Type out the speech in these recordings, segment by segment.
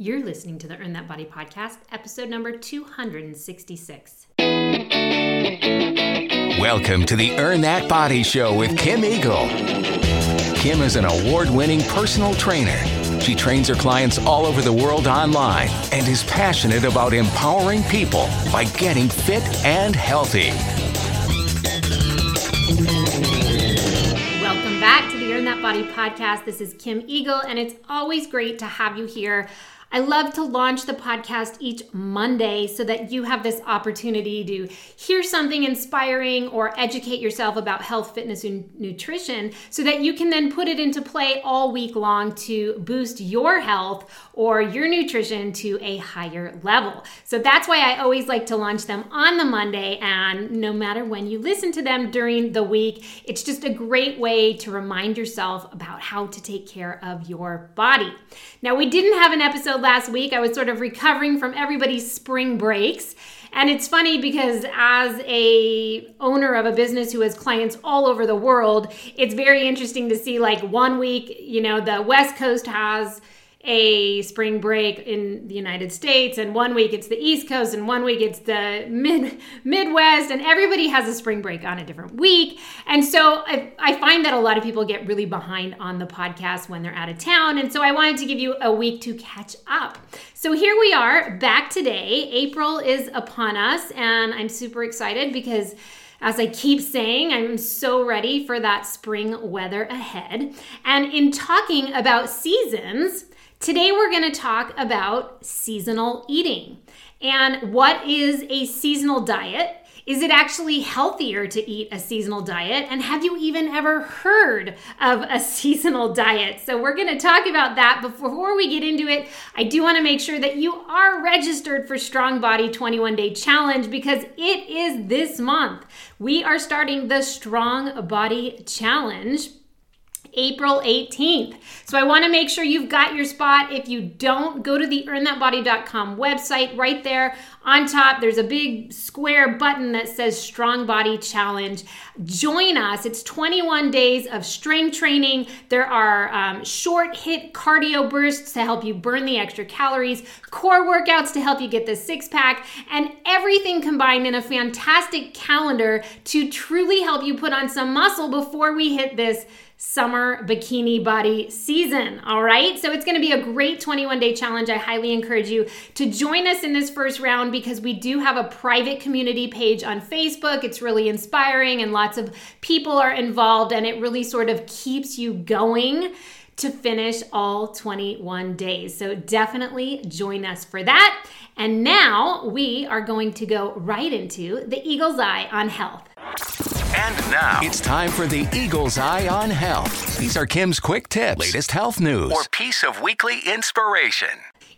You're listening to the Earn That Body podcast, episode number 266. Welcome to the Earn That Body Show with Kim Eagle. Kim is an award winning personal trainer. She trains her clients all over the world online and is passionate about empowering people by getting fit and healthy. Welcome back to the Earn That Body podcast. This is Kim Eagle, and it's always great to have you here. I love to launch the podcast each Monday so that you have this opportunity to hear something inspiring or educate yourself about health, fitness, and nutrition so that you can then put it into play all week long to boost your health or your nutrition to a higher level. So that's why I always like to launch them on the Monday. And no matter when you listen to them during the week, it's just a great way to remind yourself about how to take care of your body. Now, we didn't have an episode last week. I was sort of recovering from everybody's spring breaks. And it's funny because as a owner of a business who has clients all over the world, it's very interesting to see like one week, you know, the West Coast has a spring break in the United States, and one week it's the East Coast, and one week it's the mid Midwest, and everybody has a spring break on a different week. And so I, I find that a lot of people get really behind on the podcast when they're out of town, and so I wanted to give you a week to catch up. So here we are back today. April is upon us, and I'm super excited because as I keep saying, I'm so ready for that spring weather ahead. And in talking about seasons, Today, we're going to talk about seasonal eating and what is a seasonal diet. Is it actually healthier to eat a seasonal diet? And have you even ever heard of a seasonal diet? So, we're going to talk about that. Before we get into it, I do want to make sure that you are registered for Strong Body 21 Day Challenge because it is this month. We are starting the Strong Body Challenge April 18th. So I want to make sure you've got your spot. If you don't, go to the earnthatbody.com website. Right there on top, there's a big square button that says Strong Body Challenge. Join us. It's 21 days of strength training. There are um, short hit cardio bursts to help you burn the extra calories, core workouts to help you get the six pack, and everything combined in a fantastic calendar to truly help you put on some muscle before we hit this summer bikini body season. All right. So it's going to be a great 21 day challenge. I highly encourage you to join us in this first round because we do have a private community page on Facebook. It's really inspiring and lots of people are involved, and it really sort of keeps you going to finish all 21 days. So definitely join us for that. And now we are going to go right into the Eagle's Eye on health. And now it's time for the Eagle's Eye on Health. These are Kim's quick tips, latest health news, or piece of weekly inspiration.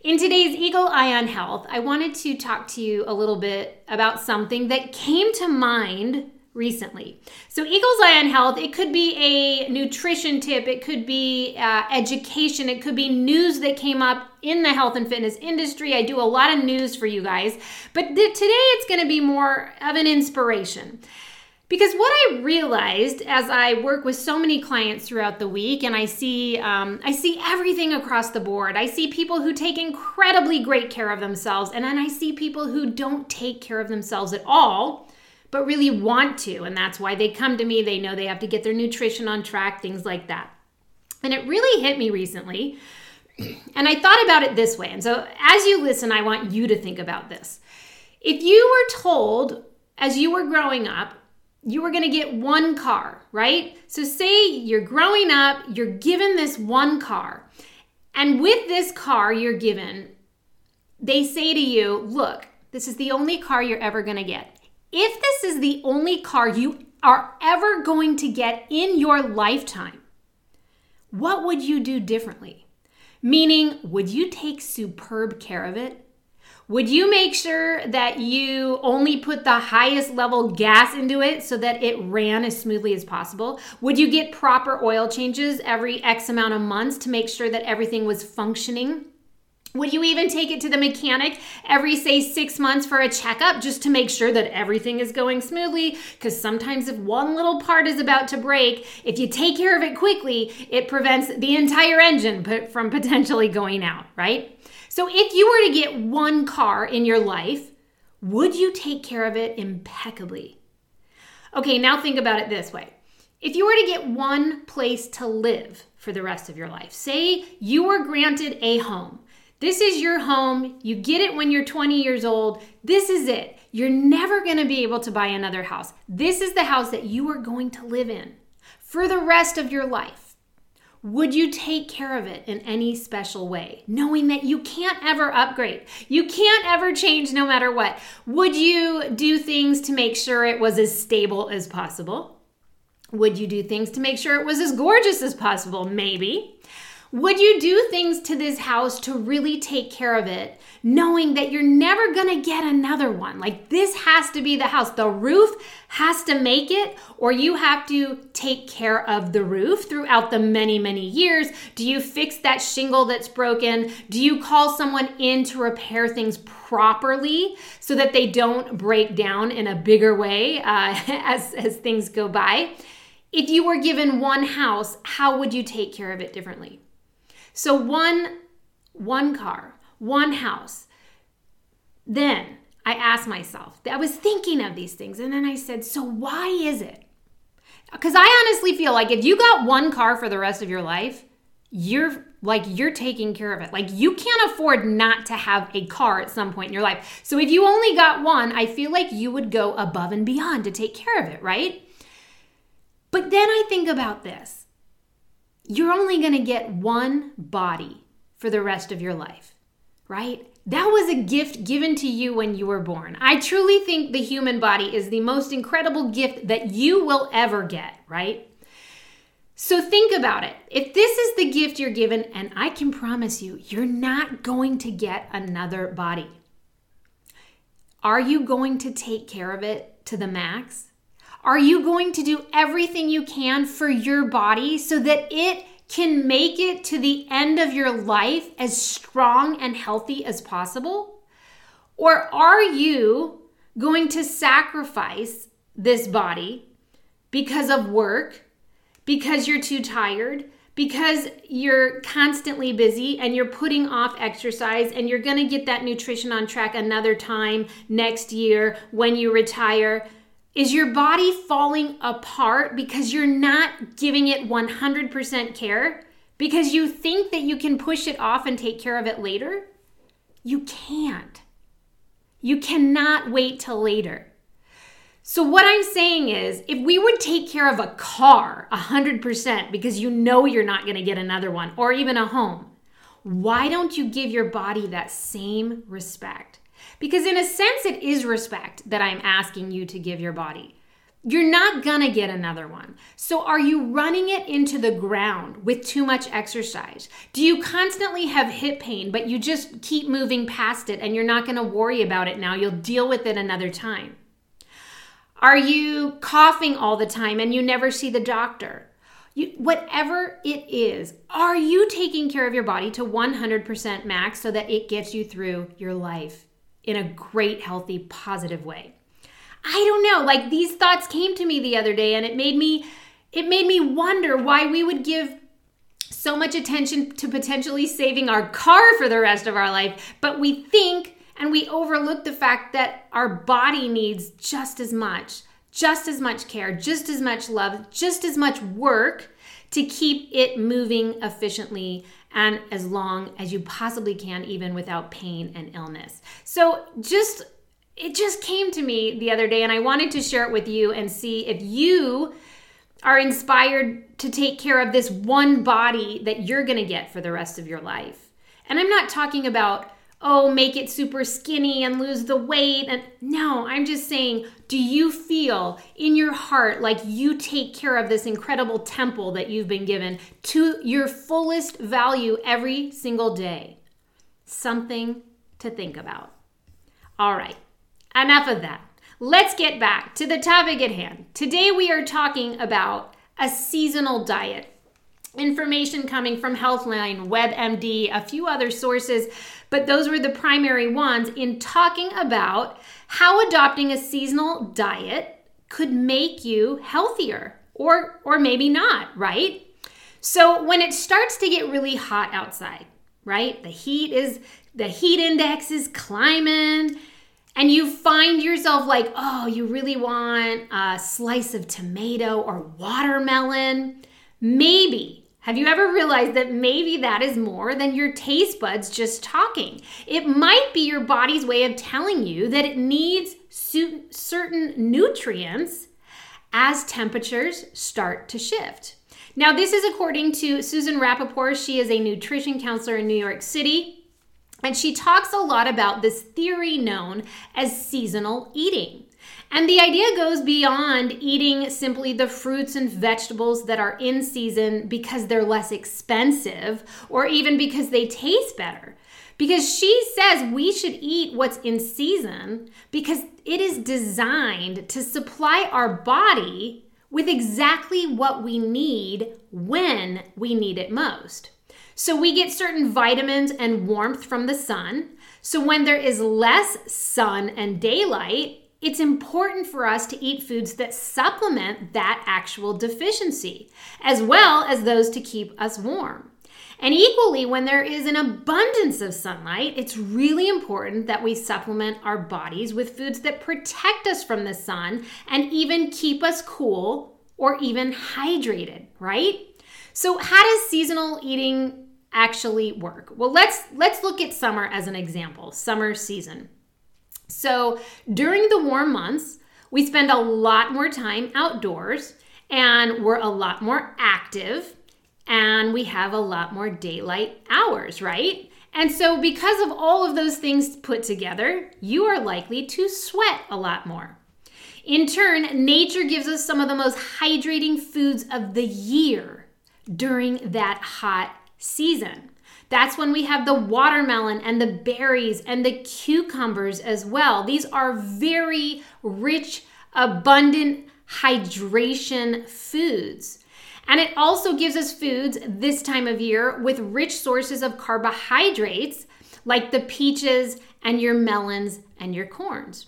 In today's Eagle Eye on Health, I wanted to talk to you a little bit about something that came to mind recently. So, Eagle's Eye on Health, it could be a nutrition tip, it could be uh, education, it could be news that came up in the health and fitness industry. I do a lot of news for you guys, but th- today it's going to be more of an inspiration. Because what I realized as I work with so many clients throughout the week, and I see, um, I see everything across the board. I see people who take incredibly great care of themselves, and then I see people who don't take care of themselves at all, but really want to, and that's why they come to me. They know they have to get their nutrition on track, things like that. And it really hit me recently, and I thought about it this way. And so, as you listen, I want you to think about this. If you were told as you were growing up you were going to get one car, right? So, say you're growing up, you're given this one car. And with this car you're given, they say to you, look, this is the only car you're ever going to get. If this is the only car you are ever going to get in your lifetime, what would you do differently? Meaning, would you take superb care of it? Would you make sure that you only put the highest level gas into it so that it ran as smoothly as possible? Would you get proper oil changes every X amount of months to make sure that everything was functioning? Would you even take it to the mechanic every, say, six months for a checkup just to make sure that everything is going smoothly? Because sometimes, if one little part is about to break, if you take care of it quickly, it prevents the entire engine from potentially going out, right? So, if you were to get one car in your life, would you take care of it impeccably? Okay, now think about it this way. If you were to get one place to live for the rest of your life, say you were granted a home. This is your home. You get it when you're 20 years old. This is it. You're never going to be able to buy another house. This is the house that you are going to live in for the rest of your life. Would you take care of it in any special way, knowing that you can't ever upgrade? You can't ever change no matter what. Would you do things to make sure it was as stable as possible? Would you do things to make sure it was as gorgeous as possible? Maybe. Would you do things to this house to really take care of it, knowing that you're never gonna get another one? Like, this has to be the house. The roof has to make it, or you have to take care of the roof throughout the many, many years. Do you fix that shingle that's broken? Do you call someone in to repair things properly so that they don't break down in a bigger way uh, as, as things go by? If you were given one house, how would you take care of it differently? So one one car, one house. Then I asked myself, I was thinking of these things, and then I said, so why is it? Because I honestly feel like if you got one car for the rest of your life, you're like you're taking care of it. Like you can't afford not to have a car at some point in your life. So if you only got one, I feel like you would go above and beyond to take care of it, right? But then I think about this you're only going to get one body for the rest of your life, right? That was a gift given to you when you were born. I truly think the human body is the most incredible gift that you will ever get, right? So think about it. If this is the gift you're given, and I can promise you, you're not going to get another body. Are you going to take care of it to the max? Are you going to do everything you can for your body so that it can make it to the end of your life as strong and healthy as possible? Or are you going to sacrifice this body because of work, because you're too tired, because you're constantly busy and you're putting off exercise and you're going to get that nutrition on track another time next year when you retire? Is your body falling apart because you're not giving it 100% care? Because you think that you can push it off and take care of it later? You can't. You cannot wait till later. So, what I'm saying is, if we would take care of a car 100% because you know you're not going to get another one, or even a home, why don't you give your body that same respect? Because, in a sense, it is respect that I'm asking you to give your body. You're not gonna get another one. So, are you running it into the ground with too much exercise? Do you constantly have hip pain, but you just keep moving past it and you're not gonna worry about it now? You'll deal with it another time. Are you coughing all the time and you never see the doctor? You, whatever it is, are you taking care of your body to 100% max so that it gets you through your life? In a great, healthy, positive way. I don't know, like these thoughts came to me the other day and it made me it made me wonder why we would give so much attention to potentially saving our car for the rest of our life, but we think and we overlook the fact that our body needs just as much, just as much care, just as much love, just as much work to keep it moving efficiently and as long as you possibly can, even without pain and illness. So, just it just came to me the other day, and I wanted to share it with you and see if you are inspired to take care of this one body that you're gonna get for the rest of your life. And I'm not talking about oh, make it super skinny and lose the weight. And no, I'm just saying, do you feel in your heart like you take care of this incredible temple that you've been given to your fullest value every single day? Something to think about. All right, enough of that. Let's get back to the topic at hand. Today we are talking about a seasonal diet. Information coming from Healthline, WebMD, a few other sources but those were the primary ones in talking about how adopting a seasonal diet could make you healthier or or maybe not, right? So when it starts to get really hot outside, right? The heat is the heat index is climbing and you find yourself like, "Oh, you really want a slice of tomato or watermelon?" Maybe have you ever realized that maybe that is more than your taste buds just talking? It might be your body's way of telling you that it needs certain nutrients as temperatures start to shift. Now, this is according to Susan Rappaport. She is a nutrition counselor in New York City, and she talks a lot about this theory known as seasonal eating. And the idea goes beyond eating simply the fruits and vegetables that are in season because they're less expensive or even because they taste better. Because she says we should eat what's in season because it is designed to supply our body with exactly what we need when we need it most. So we get certain vitamins and warmth from the sun. So when there is less sun and daylight, it's important for us to eat foods that supplement that actual deficiency, as well as those to keep us warm. And equally, when there is an abundance of sunlight, it's really important that we supplement our bodies with foods that protect us from the sun and even keep us cool or even hydrated, right? So, how does seasonal eating actually work? Well, let's let's look at summer as an example. Summer season. So during the warm months, we spend a lot more time outdoors and we're a lot more active and we have a lot more daylight hours, right? And so, because of all of those things put together, you are likely to sweat a lot more. In turn, nature gives us some of the most hydrating foods of the year during that hot season. That's when we have the watermelon and the berries and the cucumbers as well. These are very rich, abundant hydration foods. And it also gives us foods this time of year with rich sources of carbohydrates like the peaches and your melons and your corns.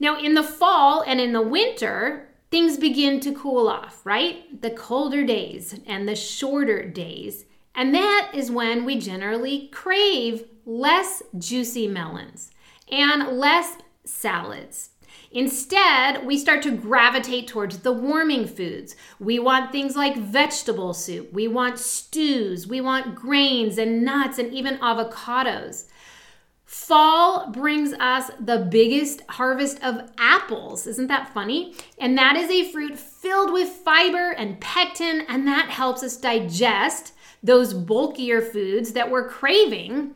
Now, in the fall and in the winter, things begin to cool off, right? The colder days and the shorter days. And that is when we generally crave less juicy melons and less salads. Instead, we start to gravitate towards the warming foods. We want things like vegetable soup, we want stews, we want grains and nuts and even avocados. Fall brings us the biggest harvest of apples. Isn't that funny? And that is a fruit filled with fiber and pectin, and that helps us digest those bulkier foods that we're craving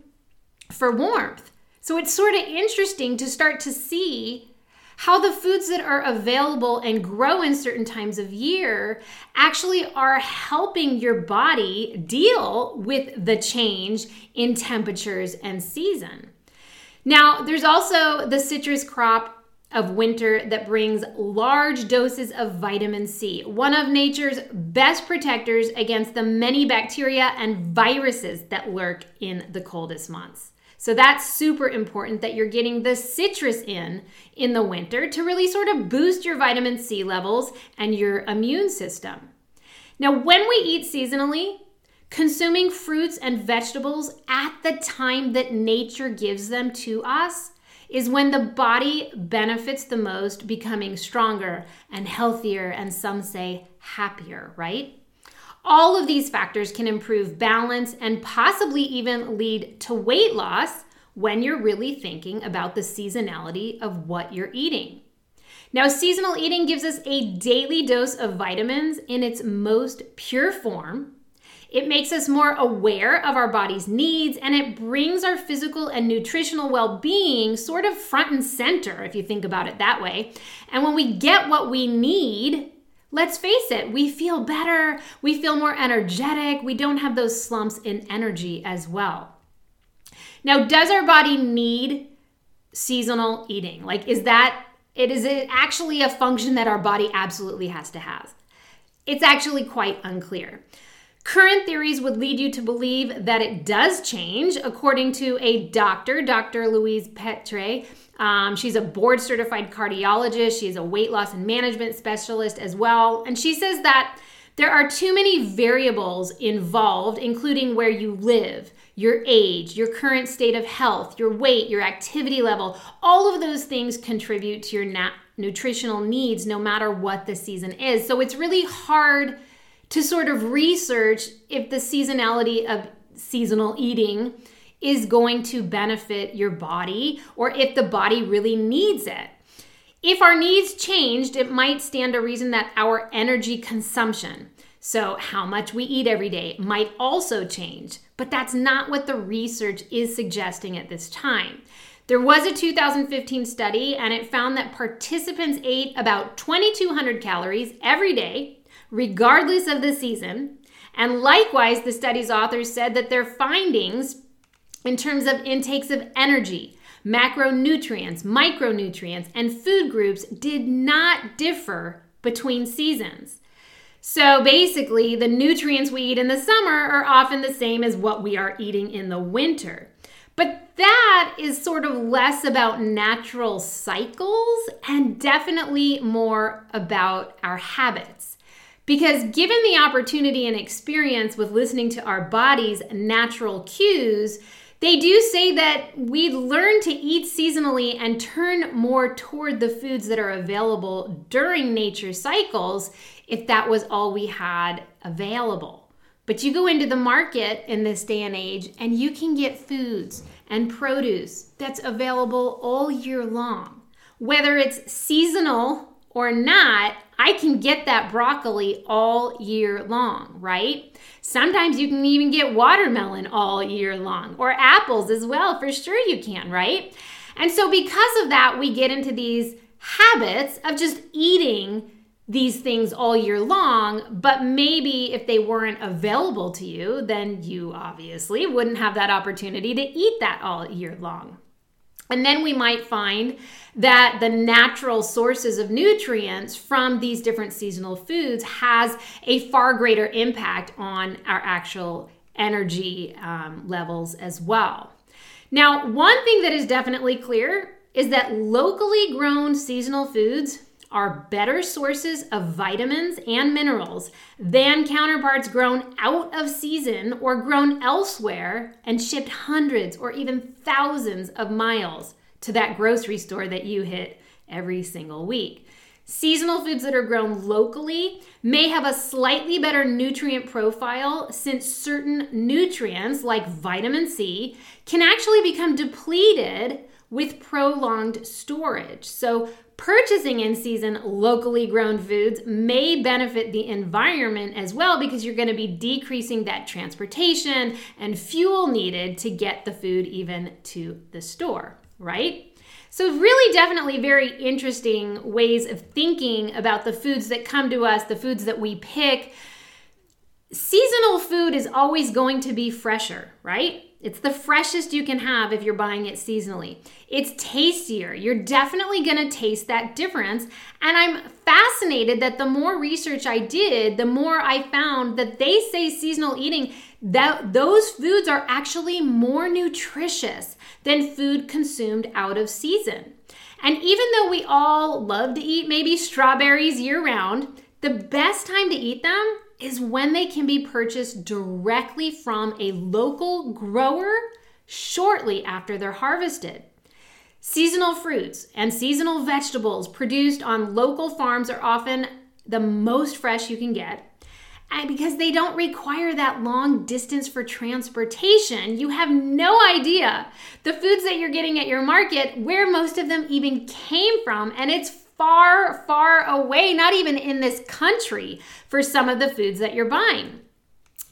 for warmth. So it's sort of interesting to start to see how the foods that are available and grow in certain times of year actually are helping your body deal with the change in temperatures and season. Now, there's also the citrus crop of winter that brings large doses of vitamin C, one of nature's best protectors against the many bacteria and viruses that lurk in the coldest months. So that's super important that you're getting the citrus in in the winter to really sort of boost your vitamin C levels and your immune system. Now, when we eat seasonally, consuming fruits and vegetables at the time that nature gives them to us is when the body benefits the most, becoming stronger and healthier, and some say happier, right? All of these factors can improve balance and possibly even lead to weight loss when you're really thinking about the seasonality of what you're eating. Now, seasonal eating gives us a daily dose of vitamins in its most pure form it makes us more aware of our body's needs and it brings our physical and nutritional well being sort of front and center, if you think about it that way. And when we get what we need, let's face it, we feel better, we feel more energetic, we don't have those slumps in energy as well. Now, does our body need seasonal eating? Like, is that it is it actually a function that our body absolutely has to have? It's actually quite unclear. Current theories would lead you to believe that it does change, according to a doctor, Dr. Louise Petre. Um, she's a board certified cardiologist. She's a weight loss and management specialist as well. And she says that there are too many variables involved, including where you live, your age, your current state of health, your weight, your activity level, all of those things contribute to your nat- nutritional needs no matter what the season is. So it's really hard to sort of research if the seasonality of seasonal eating is going to benefit your body or if the body really needs it. If our needs changed, it might stand to reason that our energy consumption, so how much we eat every day, might also change. But that's not what the research is suggesting at this time. There was a 2015 study, and it found that participants ate about 2,200 calories every day, regardless of the season. And likewise, the study's authors said that their findings in terms of intakes of energy, macronutrients, micronutrients, and food groups did not differ between seasons. So basically, the nutrients we eat in the summer are often the same as what we are eating in the winter. But that is sort of less about natural cycles and definitely more about our habits. Because given the opportunity and experience with listening to our body's natural cues, they do say that we learn to eat seasonally and turn more toward the foods that are available during nature cycles if that was all we had available. But you go into the market in this day and age and you can get foods and produce that's available all year long. Whether it's seasonal or not, I can get that broccoli all year long, right? Sometimes you can even get watermelon all year long or apples as well. For sure, you can, right? And so, because of that, we get into these habits of just eating these things all year long, but maybe if they weren't available to you, then you obviously wouldn't have that opportunity to eat that all year long. And then we might find that the natural sources of nutrients from these different seasonal foods has a far greater impact on our actual energy um, levels as well. Now, one thing that is definitely clear is that locally grown seasonal foods are better sources of vitamins and minerals than counterparts grown out of season or grown elsewhere and shipped hundreds or even thousands of miles to that grocery store that you hit every single week. Seasonal foods that are grown locally may have a slightly better nutrient profile since certain nutrients, like vitamin C, can actually become depleted with prolonged storage. So, Purchasing in season locally grown foods may benefit the environment as well because you're going to be decreasing that transportation and fuel needed to get the food even to the store, right? So, really, definitely very interesting ways of thinking about the foods that come to us, the foods that we pick. Seasonal food is always going to be fresher, right? It's the freshest you can have if you're buying it seasonally. It's tastier. You're definitely going to taste that difference. And I'm fascinated that the more research I did, the more I found that they say seasonal eating that those foods are actually more nutritious than food consumed out of season. And even though we all love to eat maybe strawberries year round, the best time to eat them is when they can be purchased directly from a local grower shortly after they're harvested. Seasonal fruits and seasonal vegetables produced on local farms are often the most fresh you can get. And because they don't require that long distance for transportation, you have no idea the foods that you're getting at your market, where most of them even came from. And it's far, far away, not even in this country, for some of the foods that you're buying.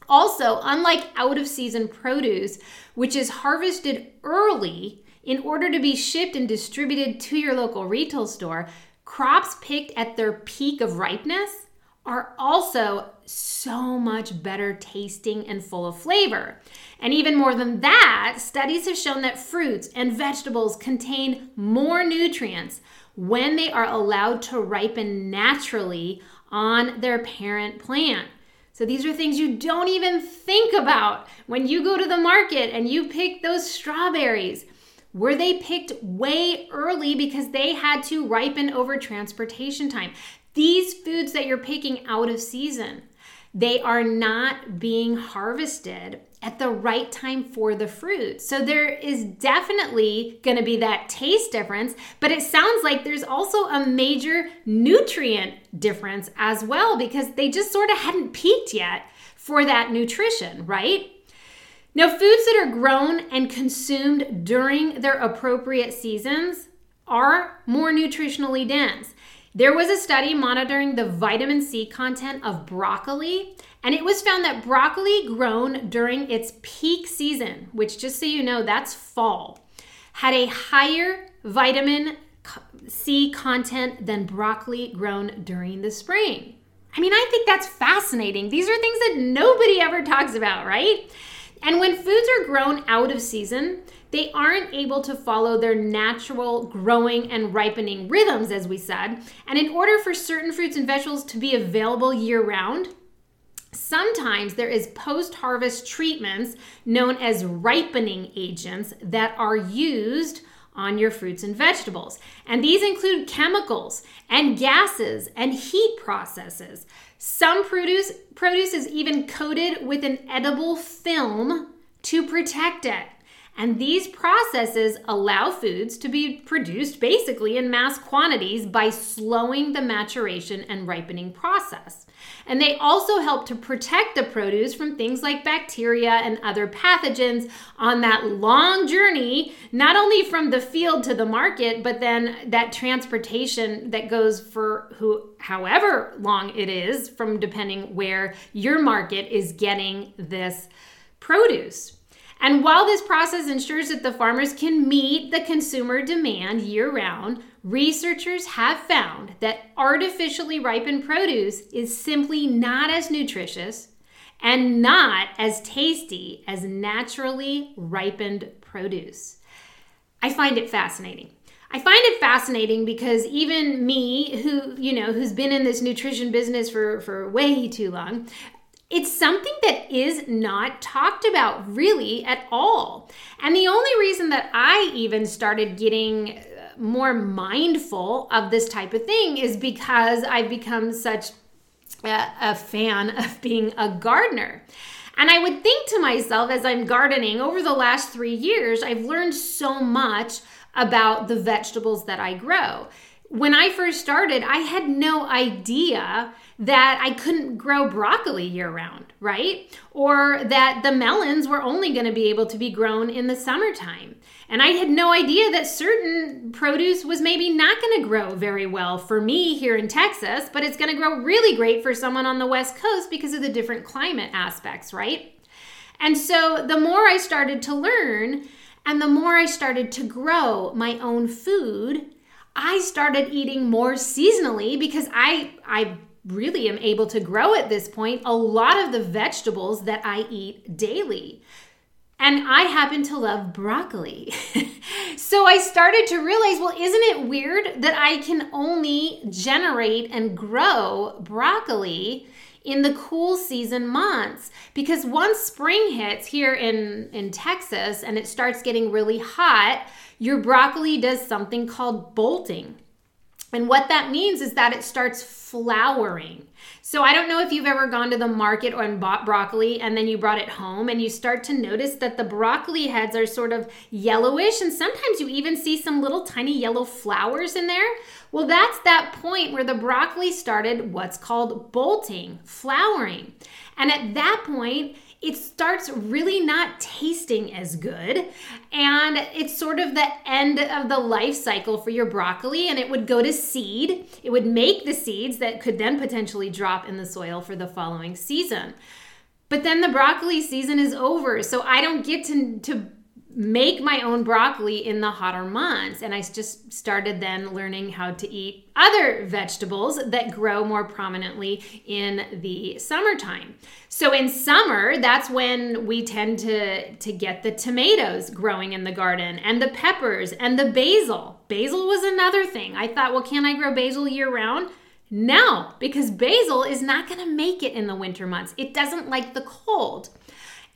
Also, unlike out of season produce, which is harvested early in order to be shipped and distributed to your local retail store, crops picked at their peak of ripeness are also so much better tasting and full of flavor. And even more than that, studies have shown that fruits and vegetables contain more nutrients when they are allowed to ripen naturally on their parent plant. So these are things you don't even think about when you go to the market and you pick those strawberries. Were they picked way early because they had to ripen over transportation time? These foods that you're picking out of season, they are not being harvested at the right time for the fruit. So there is definitely going to be that taste difference, but it sounds like there's also a major nutrient difference as well because they just sort of hadn't peaked yet for that nutrition, right? Now, foods that are grown and consumed during their appropriate seasons are more nutritionally dense. There was a study monitoring the vitamin C content of broccoli, and it was found that broccoli grown during its peak season, which just so you know, that's fall, had a higher vitamin C content than broccoli grown during the spring. I mean, I think that's fascinating. These are things that nobody ever talks about, right? And when foods are grown out of season, they aren't able to follow their natural growing and ripening rhythms, as we said. And in order for certain fruits and vegetables to be available year round, Sometimes there is post harvest treatments known as ripening agents that are used on your fruits and vegetables. And these include chemicals and gases and heat processes. Some produce, produce is even coated with an edible film to protect it. And these processes allow foods to be produced basically in mass quantities by slowing the maturation and ripening process. And they also help to protect the produce from things like bacteria and other pathogens on that long journey, not only from the field to the market, but then that transportation that goes for who however long it is from depending where your market is getting this produce. And while this process ensures that the farmers can meet the consumer demand year round, researchers have found that artificially ripened produce is simply not as nutritious and not as tasty as naturally ripened produce. I find it fascinating. I find it fascinating because even me, who, you know, who's been in this nutrition business for, for way too long, it's something that is not talked about really at all. And the only reason that I even started getting uh, more mindful of this type of thing is because I've become such a, a fan of being a gardener. And I would think to myself as I'm gardening over the last three years, I've learned so much about the vegetables that I grow. When I first started, I had no idea that I couldn't grow broccoli year round, right? Or that the melons were only going to be able to be grown in the summertime. And I had no idea that certain produce was maybe not going to grow very well for me here in Texas, but it's going to grow really great for someone on the West Coast because of the different climate aspects, right? And so the more I started to learn and the more I started to grow my own food, I started eating more seasonally because I I really am able to grow at this point a lot of the vegetables that I eat daily. And I happen to love broccoli. so I started to realize well, isn't it weird that I can only generate and grow broccoli in the cool season months? Because once spring hits here in, in Texas and it starts getting really hot, your broccoli does something called bolting. And what that means is that it starts flowering. So I don't know if you've ever gone to the market and bought broccoli and then you brought it home and you start to notice that the broccoli heads are sort of yellowish and sometimes you even see some little tiny yellow flowers in there. Well, that's that point where the broccoli started what's called bolting, flowering. And at that point, it starts really not tasting as good. And it's sort of the end of the life cycle for your broccoli, and it would go to seed. It would make the seeds that could then potentially drop in the soil for the following season. But then the broccoli season is over, so I don't get to, to make my own broccoli in the hotter months. And I just started then learning how to eat other vegetables that grow more prominently in the summertime. So in summer, that's when we tend to, to get the tomatoes growing in the garden and the peppers and the basil. Basil was another thing. I thought, well, can I grow basil year round? No, because basil is not going to make it in the winter months. It doesn't like the cold.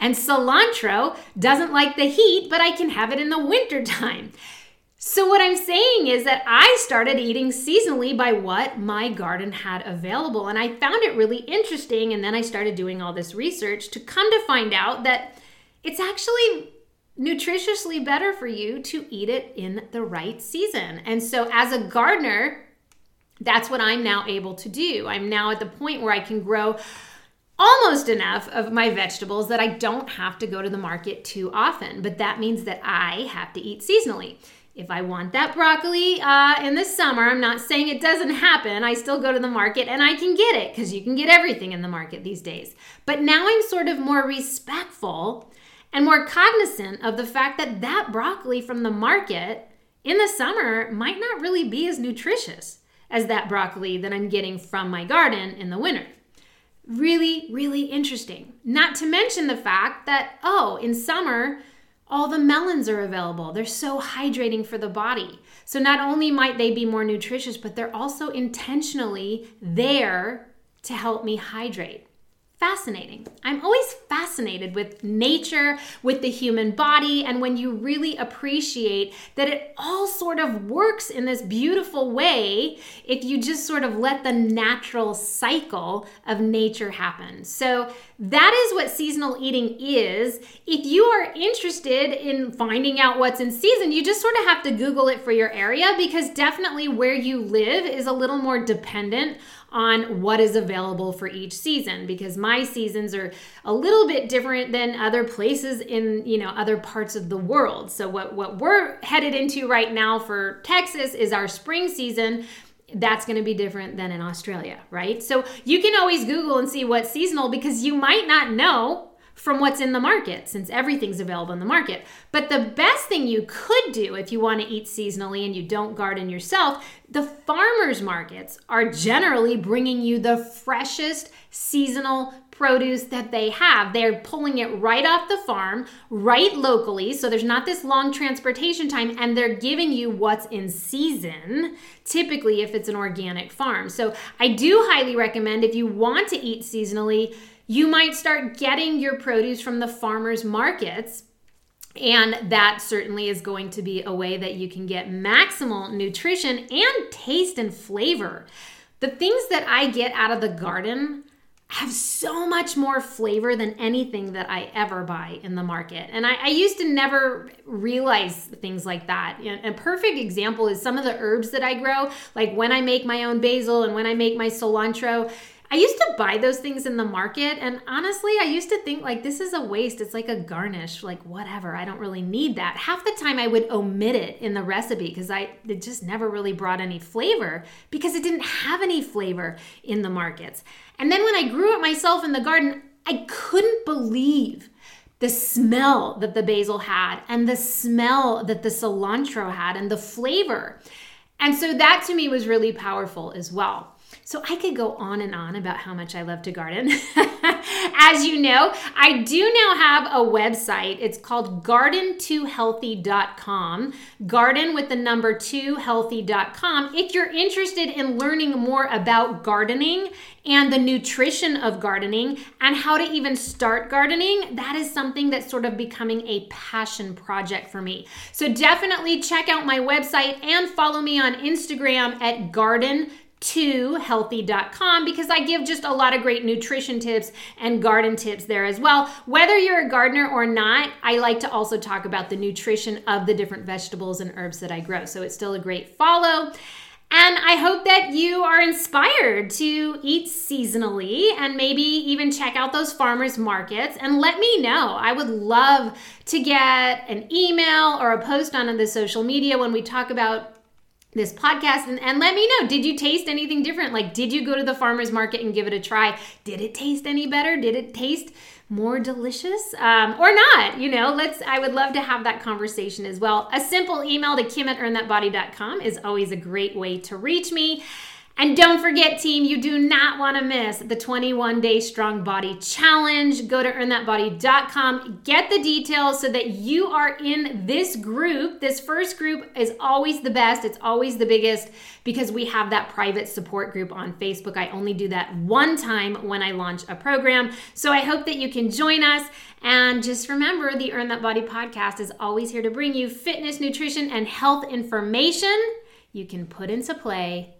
And cilantro doesn't like the heat, but I can have it in the wintertime. So, what I'm saying is that I started eating seasonally by what my garden had available. And I found it really interesting. And then I started doing all this research to come to find out that it's actually nutritiously better for you to eat it in the right season. And so, as a gardener, that's what I'm now able to do. I'm now at the point where I can grow almost enough of my vegetables that I don't have to go to the market too often. But that means that I have to eat seasonally. If I want that broccoli uh, in the summer, I'm not saying it doesn't happen. I still go to the market and I can get it because you can get everything in the market these days. But now I'm sort of more respectful and more cognizant of the fact that that broccoli from the market in the summer might not really be as nutritious as that broccoli that I'm getting from my garden in the winter. Really, really interesting. Not to mention the fact that, oh, in summer, all the melons are available. They're so hydrating for the body. So not only might they be more nutritious, but they're also intentionally there to help me hydrate fascinating. I'm always fascinated with nature, with the human body, and when you really appreciate that it all sort of works in this beautiful way if you just sort of let the natural cycle of nature happen. So, that is what seasonal eating is. If you are interested in finding out what's in season, you just sort of have to Google it for your area because definitely where you live is a little more dependent on what is available for each season because my seasons are a little bit different than other places in you know other parts of the world so what what we're headed into right now for Texas is our spring season that's going to be different than in Australia, right? So you can always Google and see what's seasonal because you might not know from what's in the market since everything's available in the market. But the best thing you could do if you want to eat seasonally and you don't garden yourself, the farmers markets are generally bringing you the freshest seasonal produce that they have. They're pulling it right off the farm, right locally, so there's not this long transportation time, and they're giving you what's in season, typically if it's an organic farm. So I do highly recommend if you want to eat seasonally, you might start getting your produce from the farmers markets. And that certainly is going to be a way that you can get maximal nutrition and taste and flavor. The things that I get out of the garden have so much more flavor than anything that I ever buy in the market. And I, I, used to never realize things like that. A perfect example is some of the herbs that I grow, like when I make my own basil and when I make my cilantro. I used to buy those things in the market, and honestly, I used to think like this is a waste. It's like a garnish, like whatever. I don't really need that. Half the time, I would omit it in the recipe because I it just never really brought any flavor because it didn't have any flavor in the markets. And then when I grew it myself in the garden, I couldn't believe the smell that the basil had and the smell that the cilantro had and the flavor. And so that to me was really powerful as well. So I could go on and on about how much I love to garden. As you know, I do now have a website. It's called garden2healthy.com. Garden with the number 2 healthy.com. If you're interested in learning more about gardening and the nutrition of gardening and how to even start gardening, that is something that's sort of becoming a passion project for me. So definitely check out my website and follow me on Instagram at garden to healthy.com because I give just a lot of great nutrition tips and garden tips there as well. Whether you're a gardener or not, I like to also talk about the nutrition of the different vegetables and herbs that I grow. So it's still a great follow. And I hope that you are inspired to eat seasonally and maybe even check out those farmers markets and let me know. I would love to get an email or a post on the social media when we talk about this podcast and, and let me know did you taste anything different? Like did you go to the farmers market and give it a try? Did it taste any better? Did it taste more delicious? Um, or not you know let's i would love to have that conversation as well. A simple email to kim at earnthatbody.com is always a great way to reach me And don't forget, team, you do not want to miss the 21 day strong body challenge. Go to earnthatbody.com, get the details so that you are in this group. This first group is always the best, it's always the biggest because we have that private support group on Facebook. I only do that one time when I launch a program. So I hope that you can join us. And just remember the Earn That Body podcast is always here to bring you fitness, nutrition, and health information you can put into play